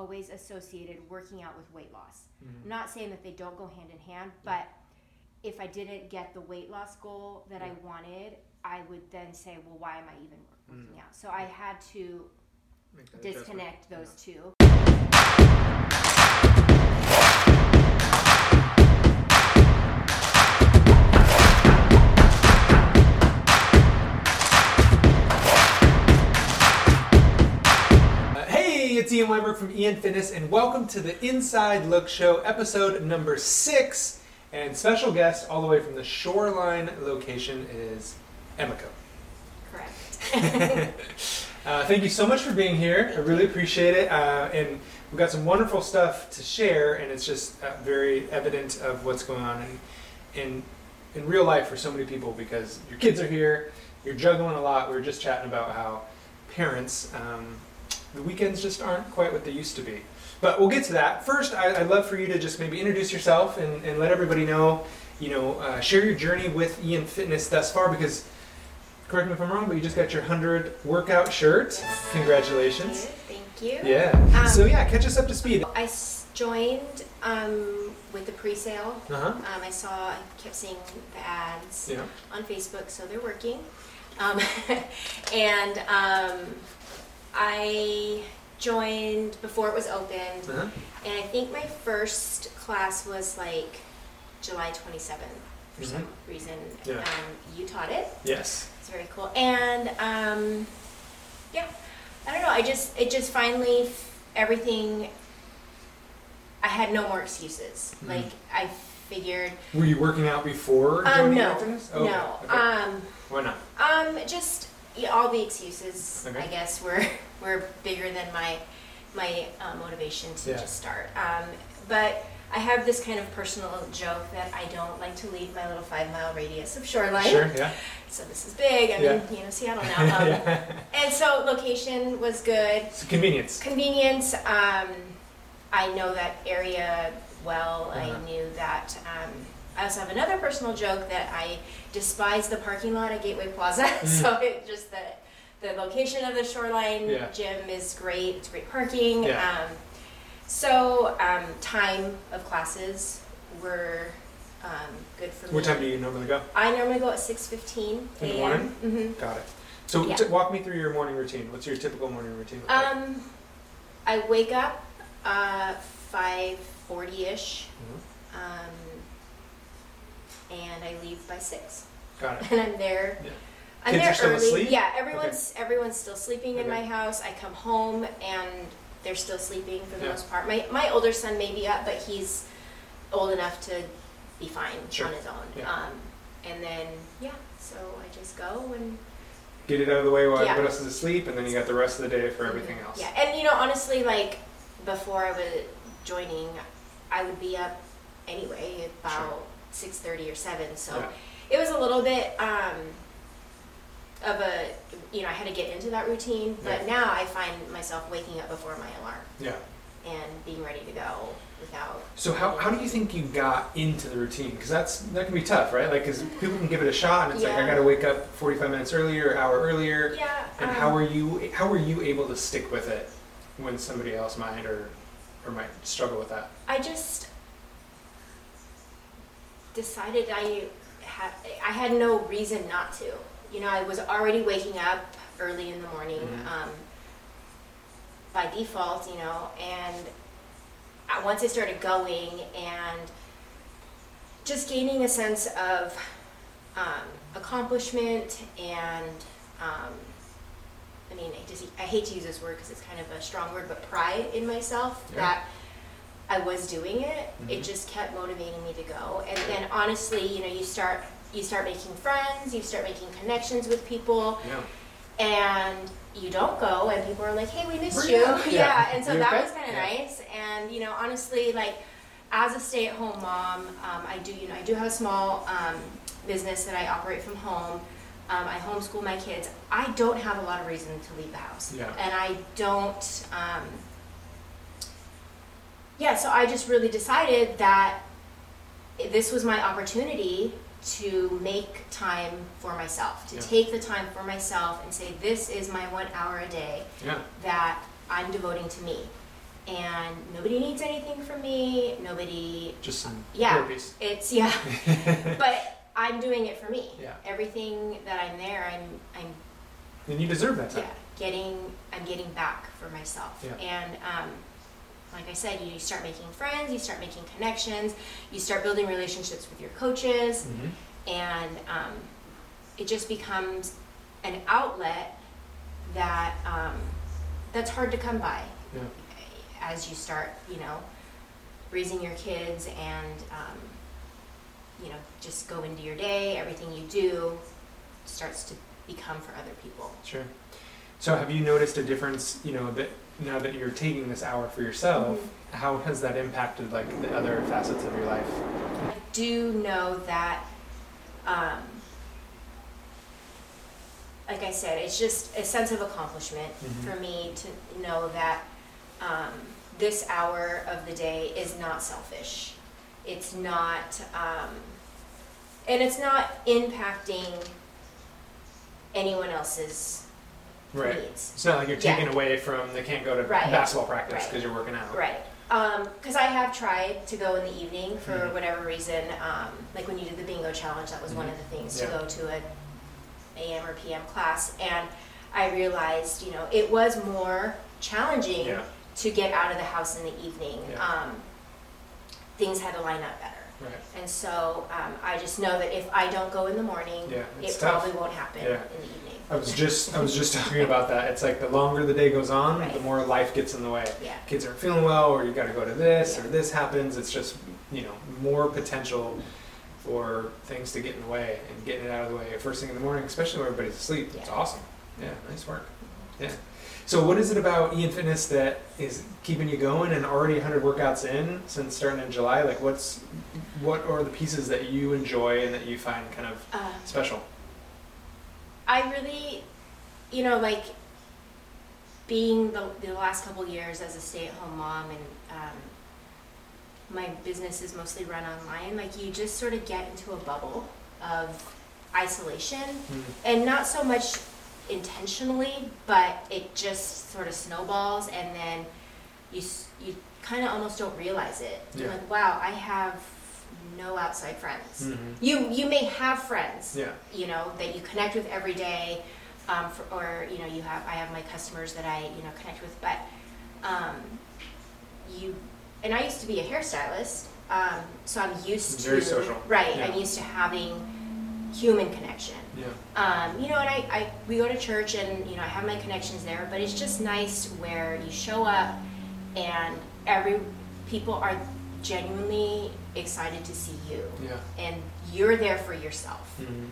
always associated working out with weight loss. Mhm. I'm not saying that they don't go hand in hand, but if I didn't get the weight loss goal that I wanted, I would then say, well, why am I even working out? So I had to Make that adjustment. disconnect those two. It's Ian Weinberg from Ian Fitness, and welcome to the Inside Look Show, episode number six. And special guest, all the way from the Shoreline location, is Emiko. Correct. Uh, thank you so much for being here. I really appreciate it. Uh, and we've got some wonderful stuff to share, and it's just uh, very evident of what's going on in, in in real life for so many people because your kids are here, you're juggling a lot. We were just chatting about how parents, um, the weekends just aren't quite what they used to be. But we'll get to that. First, I, I'd love for you to just maybe introduce yourself and, and let everybody know, you know, uh, share your journey with Ian Fitness thus far because correct me if I'm wrong, but you just got your 100 workout shirt. Congratulations. Thank you. Yeah. Um, so, yeah, catch us up to speed. I joined um, with the pre-sale. Uh huh. Um, I saw, I kept seeing the ads Yeah. on Facebook, so they're working. Um, and um, I joined before it was opened, Uh huh. and I think my first class was like July 27th for some reason. Yeah. Um, you taught it. Yes. It's very cool. And um, yeah, I don't know. I just it just finally f- everything. I had no more excuses. Mhm. Like I figured. Were you working out before Um, joining no, no. okay. Um, Why not? um, just yeah, all the excuses. Okay. I guess were were bigger than my my uh, motivation to Yeah. just start. Um, but I have this kind of personal joke that I don't like to leave my little five mile radius of shoreline. Sure. Yeah. So this is big. I'm in you know Seattle now. Um, yeah. And so location was good. It's convenience. Convenience. Um, I know that area well. Uh-huh. I knew that. Um, I also have another personal joke that I despise the parking lot at Gateway Plaza. so it just the the location of the shoreline Mm. Yeah. gym is great. It's great parking. Yeah. Um, so um, time of classes were um, good for me. What time do you normally go? I normally go at six fifteen In the a.m. morning? hmm Got it. So Yeah. t- walk me through your morning routine. What's your typical morning routine? like? Um, I wake up uh, five forty ish, Mhm. um, and I leave by six, Got it. and I'm there. Yeah. I'm Kids there are still early. asleep? Yeah, everyone's everyone's still sleeping in Okay. my house. I come home and they're still sleeping for the Yeah. most part. My my older son may be up, but he's old enough to be fine Sure. on his own. Yeah. Um, and then yeah, so I just go and Get it out of the way while Yeah. everybody else is asleep, and then you got the rest of the day for everything else. Yeah, and you know, honestly, like before I was joining, I would be up anyway about six thirty or seven. So Yeah. it was a little bit um, of a you know I had to get into that routine. But Yeah. now I find myself waking up before my alarm Yeah. and being ready to go without. So how, how do you think you got into the routine? Because that's that can be tough, right? Like, because people can give it a shot, and it's like I got to wake up 45 minutes earlier, hour earlier. Yeah. And um, how are you how are you able to stick with it when somebody else might or or might struggle with that? I just decided I had I had no reason not to. You know, I was already waking up early in the morning Mhm. um, by default. You know, and I- once I started going and just gaining a sense of um, accomplishment and um, I mean, I, just, I hate to use this word because it's kind of a strong word, but pride in myself Yeah. that I was doing it. Mhm. It just kept motivating me to go. And then honestly, you know, you start you start making friends, you start making connections with people, Yeah. and you don't go, and people are like, "Hey, we missed you." yeah. Yeah. and so You that okay? was kind of Yeah. nice. And you know, honestly, like as a stay-at-home mom, um, I do you know I do have a small um, business that I operate from home. Um, I homeschool my kids. I don't have a lot of reason to leave the house, Yeah. and I don't. Yeah, so I just really decided that this was my opportunity to make time for myself, to Yeah. take the time for myself and say, this is my one hour a day Yeah. that I'm devoting to me. and nobody needs anything from me. Nobody, Just some Yeah. it's yeah, but I'm doing it for me. Yeah. Everything that I'm there, I'm I'm And you deserve that time. yeah getting I'm getting back for myself. Yeah. And um, like I said, you start making friends, you start making connections, you start building relationships with your coaches, Mhm. and um, it just becomes an outlet that um, that's hard to come by Yeah. as you start, you know, raising your kids and um, you know just go into your day. Everything you do starts to become for other people. Sure. So have you noticed a difference, you know, that now that you're taking this hour for yourself, Mm-hmm. how has that impacted like the other facets of your life? I do know that, um, like I said, it's just a sense of accomplishment Mhm. for me to know that um, this hour of the day is not selfish. It's not, um, and it's not impacting anyone else's Right. needs. It's not like you're Yeah. taken away from they can't go to Right. basketball practice Right. because you're working out. Right. Because I have tried to go in the evening for Mhm. whatever reason. Um, like when you did the bingo challenge, that was one Mhm. of the things Yeah. to go to a AM or PM class, and I realized, you know, it was more challenging Yeah. to get out of the house in the evening. Yeah. Um, things had to line up better, Right. and so um, I just know that if I don't go in the morning, Yeah. It's it tough. probably won't happen Yeah. in the evening. I was just I was just talking about that. It's like the longer the day goes on, the more life gets in the way. Yeah. Kids aren't feeling well, or you got to go to this, Yeah. or this happens. It's just you know more potential for things to get in the way and getting it out of the way first thing in the morning, especially when everybody's asleep. It's awesome. Yeah, nice work. Yeah. So what is it about Ian Fitness that is keeping you going and already 100 workouts in since starting in July? Like what's what are the pieces that you enjoy and that you find kind of Uh, special? I really, you know, like being the, the last couple years as a stay-at-home mom and um, my business is mostly run online. Like you just sort of get into a bubble of isolation, Mm. and not so much intentionally, but it just sort of snowballs, and then you you kind of almost don't realize it. You're Yeah. like, wow, I have no outside friends. Mhm. You you may have friends, Yeah. you know that you connect with every day um, for, or you know you have i have my customers that i you know connect with but um, you and i used to be a hairstylist um, so i'm used Very to social. right Yeah. i'm used to having human connection Yeah. um, you know and I, I we go to church and you know i have my connections there but it's just nice where you show up and every people are genuinely excited to see you Yeah. and you're there for yourself Mhm.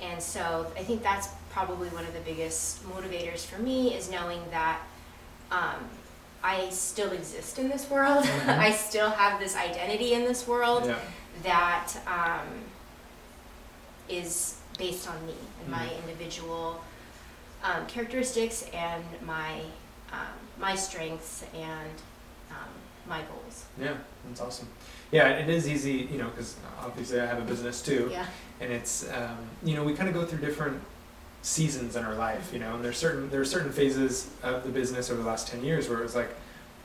and so I think that's probably one of the biggest motivators for me is knowing that um, I still exist in this world. Mhm. I still have this identity in this world Yeah. that um, is based on me and my Mhm. individual um, characteristics and my um, my strengths and um, my goals. Yeah. That's awesome. Yeah, it is easy, you know, because obviously I have a business too, Yeah. and it's, um, you know, we kind of go through different seasons in our life, you know, and there's certain there are certain phases of the business over the last ten years where it was like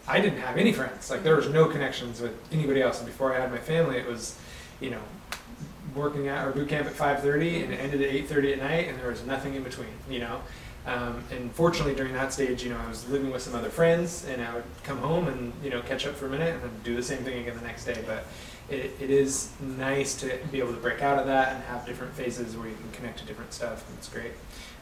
I didn't have any friends, like there was no connections with anybody else. And before I had my family, it was, you know, working at our boot camp at five thirty and it ended at eight thirty at night, and there was nothing in between, you know. Um, and fortunately, during that stage, you know, I was living with some other friends, and I would come home and you know catch up for a minute, and then do the same thing again the next day. But it, it is nice to be able to break out of that and have different phases where you can connect to different stuff. And it's great.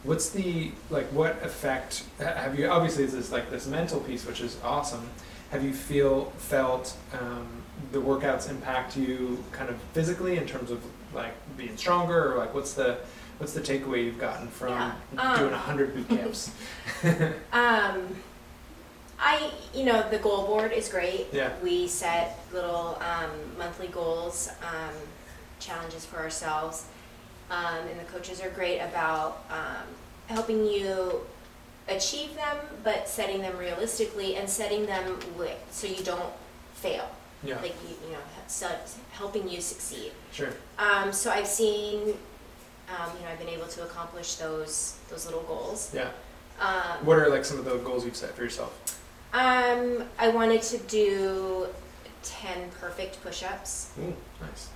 What's the like? What effect have you? Obviously, this like this mental piece, which is awesome. Have you feel felt um, the workouts impact you kind of physically in terms of like being stronger, or like what's the what's the takeaway you've gotten from Yeah, um, doing a hundred boot camps? Um, I, you know, the goal board is great. Yeah. We set little um, monthly goals, um, challenges for ourselves, um, and the coaches are great about um, helping you achieve them, but setting them realistically and setting them with, so you don't fail. yeah, Like you, you know, so helping you succeed. sure. Um, so I've seen, um, you know, I've been able to accomplish those those little goals. Yeah. Um, What are like some of the goals you've set for yourself? Um, I wanted to do 10 perfect push ups. Ooh, nice.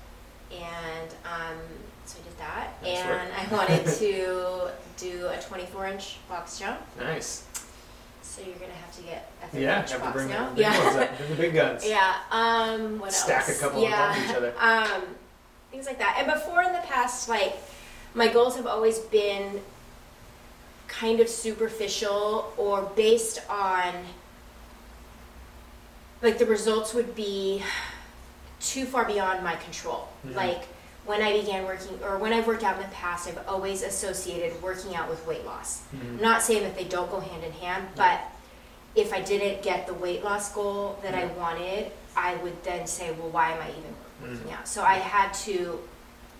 And um, so I did that. Nice and I wanted to do a 24 inch box jump. Nice. So you're going to have to get a 30 Yeah, inch have to box bring now. the big yeah. ones up. Bring the big guns. yeah. Um, what Stack else? a couple yeah. on top of each other. Um, things like that. And before in the past, like, my goals have always been kind of superficial or based on, like, the results would be too far beyond my control. Mhm. Like, when I began working, or when I've worked out in the past, I've always associated working out with weight loss. Mhm. I'm not saying that they don't go hand in hand, but if I didn't get the weight loss goal that I wanted, I would then say, well, why am I even working out? So I had to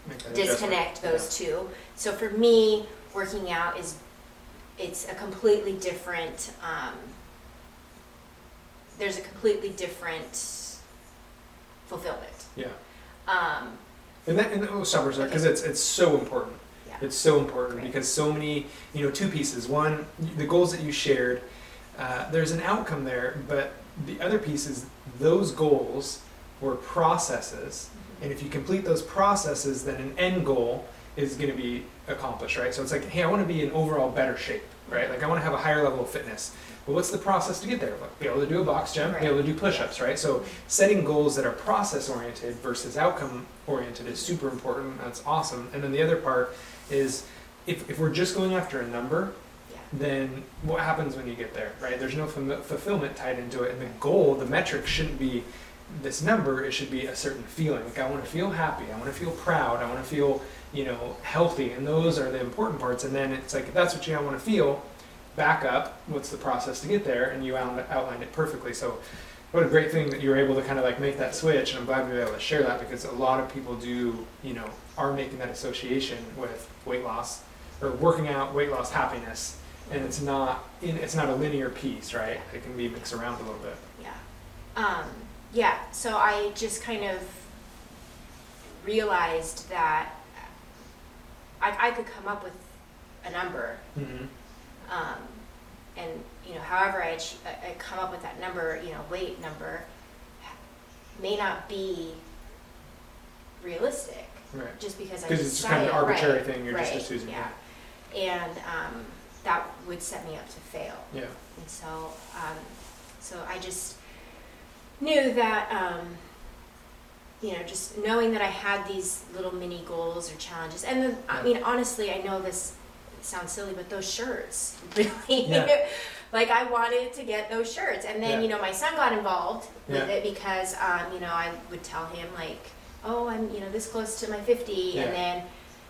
Make disconnect adjustment. those two. So for me, working out is it's a completely different. Um, there's a completely different fulfillment. Yeah. Um, And that, and oh, summers because it's it's so important. Yeah. It's so important Right. because so many, you know, two pieces. One, the goals that you shared, uh, there's an outcome there, but the other piece is those goals were processes, and if you complete those processes, then an end goal is going to be accomplished, right? So it's like, hey, I want to be in overall better shape, right? Like I want to have a higher level of fitness. But what's the process to get there? Like, be able to do a box jump, be able to do push-ups, right? So setting goals that are process oriented versus outcome oriented is super important. That's awesome. And then the other part is if, if we're just going after a number, yeah. then what happens when you get there, right? There's no fulfill- fulfillment tied into it. And the goal, the metric shouldn't be this number, it should be a certain feeling. Like I want to feel happy, I want to feel proud, I want to feel, you know, healthy. And those are the important parts. And then it's like, if that's what you want to feel, back up, what's the process to get there? And you out- outlined it perfectly. So what a great thing that you were able to kind of like make that switch. And I'm glad we were able to share that because a lot of people do, you know, are making that association with weight loss or working out, weight loss, happiness. And it's not, it's not a linear piece, right? It can be mixed around a little bit. Yeah. Um, yeah, so I just kind of realized that I, I could come up with a number, Mm-hmm. um, and you know, however I, ach- I come up with that number, you know, weight number, may not be realistic Right. just because I Because it's just kind of an arbitrary right, thing you're right, just choosing. yeah, and um, that would set me up to fail. Yeah. And so, um, so I just knew that, um, you know, just knowing that I had these little mini goals or challenges, and then, I mean, honestly, I know this sounds silly, but those shirts really, Yeah. like, I wanted to get those shirts, and then, Yeah. you know, my son got involved with Yeah. it because, um, you know, I would tell him like, oh, I'm, you know, this close to my fifty, Yeah. and then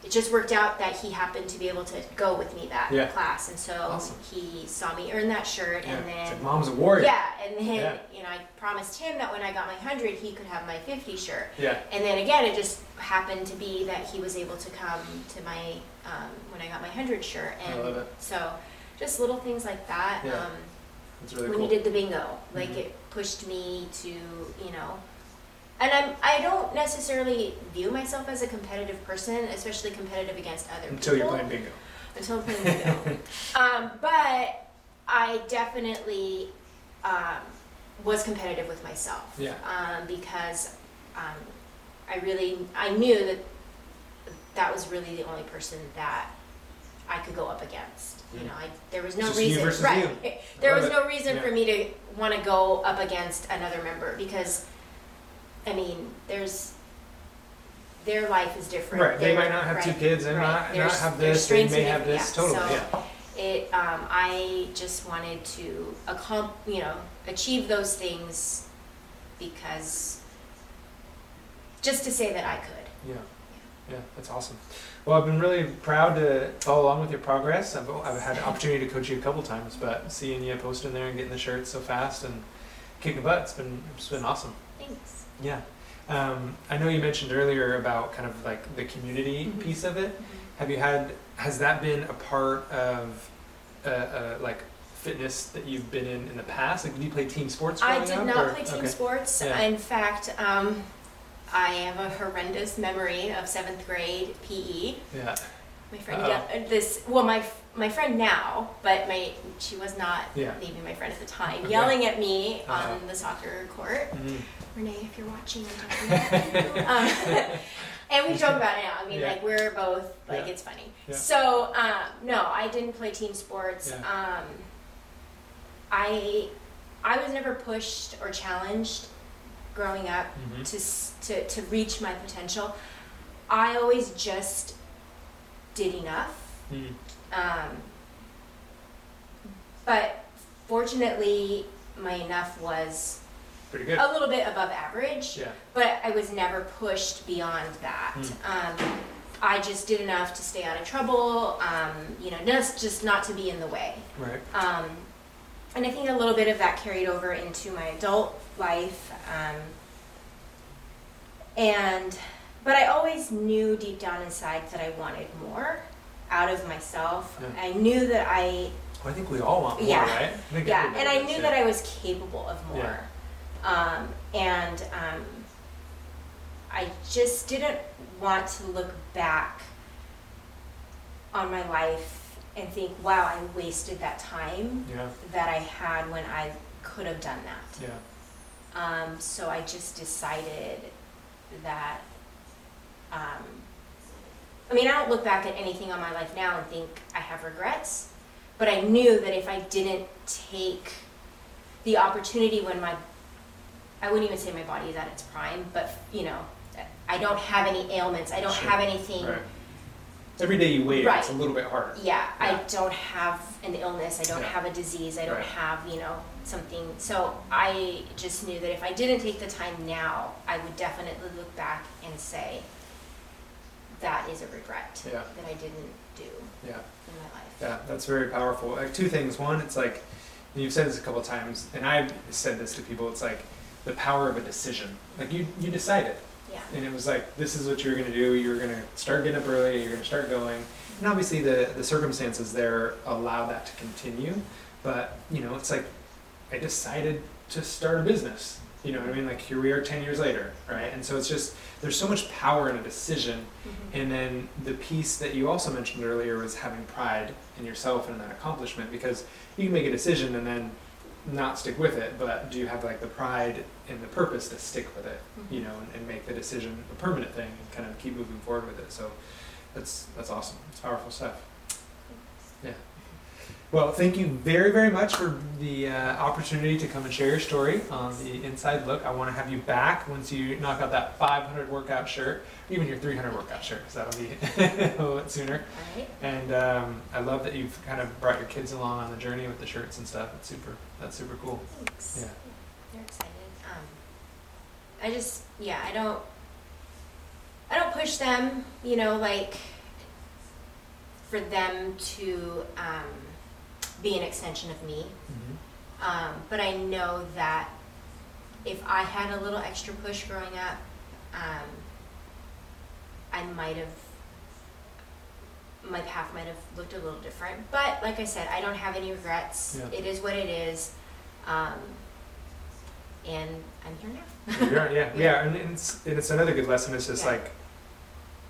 it just worked out that he happened to be able to go with me that Yeah. class, and so Awesome. he saw me earn that shirt, Yeah. and It's then like mom's a warrior. yeah, and then Yeah. you know I promised him that when I got my hundred, he could have my fifty shirt, Yeah. and then again it just happened to be that he was able to come to my um, when I got my hundred shirt, I and love it. so just little things like that. Yeah. Um, It's really when cool. you did the bingo, like Mhm. it pushed me to you know. And I'm, I don't necessarily view myself as a competitive person, especially competitive against other people. Until you're playing bingo. until I'm playing bingo. um, but I definitely um, was competitive with myself. Yeah. Um, because um, I really I knew that that was really the only person that I could go up against. You Mm. know, I, there was no Just reason, right? you. There was it. no reason Yeah. for me to want to go up against another member because, I mean, there's their life is different. Right. They Their- might not have two right, kids and right. not, not There's- have there's this. They may and have this. Totally. yeah. It. Um, I just wanted to accom- you know, achieve those things because just to say that I could. Yeah. Yeah. That's awesome. Well, I've been really proud to follow along with your progress. I've, I've had the opportunity to coach you a couple times, but seeing you posting there and getting the shirts so fast and kicking butt, it's been it's been awesome. Thanks. Yeah. Um, I know you mentioned earlier about kind of like the community Mhm. piece of it. Have you had, has that been a part of uh, uh, like fitness that you've been in in the past? Like, did you play team sports I did up, not or- play team okay. sports. Yeah. In fact, um, I have a horrendous memory of seventh grade PE. Yeah. My friend, Uh-oh. this well, my my friend now, but my she was not Yeah. maybe my friend at the time, yelling at me Uh-huh. on the soccer court. Mhm. Renee, if you're watching, um, and we joke about it now. I mean, Yeah. like we're both like Yeah. it's funny. Yeah. So um, no, I didn't play team sports. Yeah. Um, I I was never pushed or challenged growing up Mhm. to to to reach my potential. I always just did enough. Mhm. Um, but fortunately, my enough was Pretty good. a little bit above average, Yeah. but I was never pushed beyond that. Um, I just did enough to stay out of trouble, um, you know, just, just not to be in the way. Right. Um, and I think a little bit of that carried over into my adult life. Um, and, but I always knew deep down inside that I wanted more out of myself. Yeah. I knew that I Well, I think we all want more, Yeah. right? I yeah, and I knew yeah. that I was capable of more. Um, and um, I just didn't want to look back on my life and think, wow, I wasted that time Yeah. that I had when I could have done that. Yeah. Um, so I just decided that. Um, I mean, I don't look back at anything on my life now and think I have regrets, but I knew that if I didn't take the opportunity when my, I wouldn't even say my body is at its prime, but you know, I don't have any ailments, I don't Sure. have anything. Right. Every day you wait, Right. it's a little bit harder. Yeah, I don't have an illness, I don't Yeah. have a disease, I don't Right. have, you know, something. So I just knew that if I didn't take the time now, I would definitely look back and say, that is a regret Yeah. that I didn't do Yeah. in my life. Yeah, that's very powerful. Like two things. One, it's like you've said this a couple times, and I've said this to people. It's like the power of a decision. Like you, you decided, Yeah. and it was like this is what you're gonna do. You're gonna start getting up early. You're gonna start going, and obviously the the circumstances there allow that to continue. But you know, it's like I decided to start a business. You know what I mean? Like here we are, ten years later, right? And so it's just there's so much power in a decision Mhm. and then the piece that you also mentioned earlier was having pride in yourself and in that accomplishment because you can make a decision and then not stick with it, but do you have like the pride and the purpose to stick with it, you know, and, and make the decision a permanent thing and kind of keep moving forward with it. So that's that's awesome. It's powerful stuff. Yeah. Well, thank you very, very much for the uh, opportunity to come and share your story on the Inside Look. I want to have you back once you knock out that 500 workout shirt, even your 300 workout shirt, because that'll be a little bit sooner. All right. And um, I love that you've kind of brought your kids along on the journey with the shirts and stuff. It's super. That's super cool. Thanks. Yeah. They're excited. Um, I just, yeah, I don't, I don't push them, you know, like for them to um, be an extension of me. Um, but I know that if I had a little extra push growing up, um, I might have, my path might have looked a little different. But like I said, I don't have any regrets. Yeah. It is what it is. Um, and I'm here now. Right, yeah, yeah, and it's and it's another good lesson. It's just Yeah. like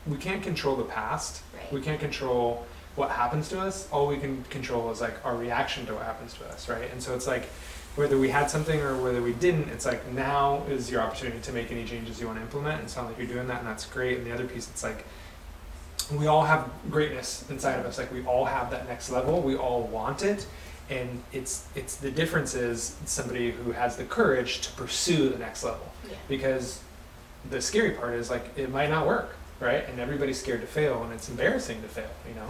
we can't control the past. Right. We can't control what happens to us. All we can control is like our reaction to what happens to us, right? And so it's like whether we had something or whether we didn't, it's like now is your opportunity to make any changes you want to implement. And it sounds like you're doing that, and that's great. And the other piece, it's like we all have greatness inside of us. Like we all have that next level. We all want it. And it's it's the difference is somebody who has the courage to pursue the next level Yeah. because the scary part is like it might not work right and everybody's scared to fail and it's embarrassing to fail you know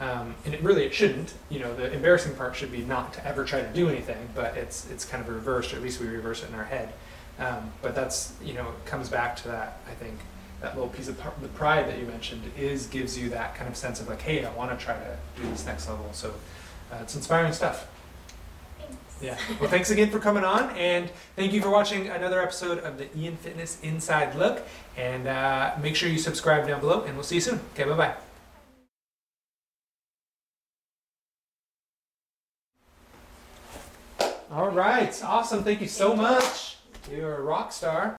um, and it really it shouldn't you know the embarrassing part should be not to ever try to do anything but it's it's kind of reversed or at least we reverse it in our head um, but that's you know it comes back to that i think that little piece of the pride that you mentioned is gives you that kind of sense of like hey i want to try to do this next level so uh, it's inspiring stuff Thanks. yeah. Well, thanks again for coming on, and thank you for watching another episode of the Ian Fitness Inside Look. And uh, make sure you subscribe down below, and we'll see you soon. Okay, bye bye. All right, awesome. Thank you so much. You're a rock star.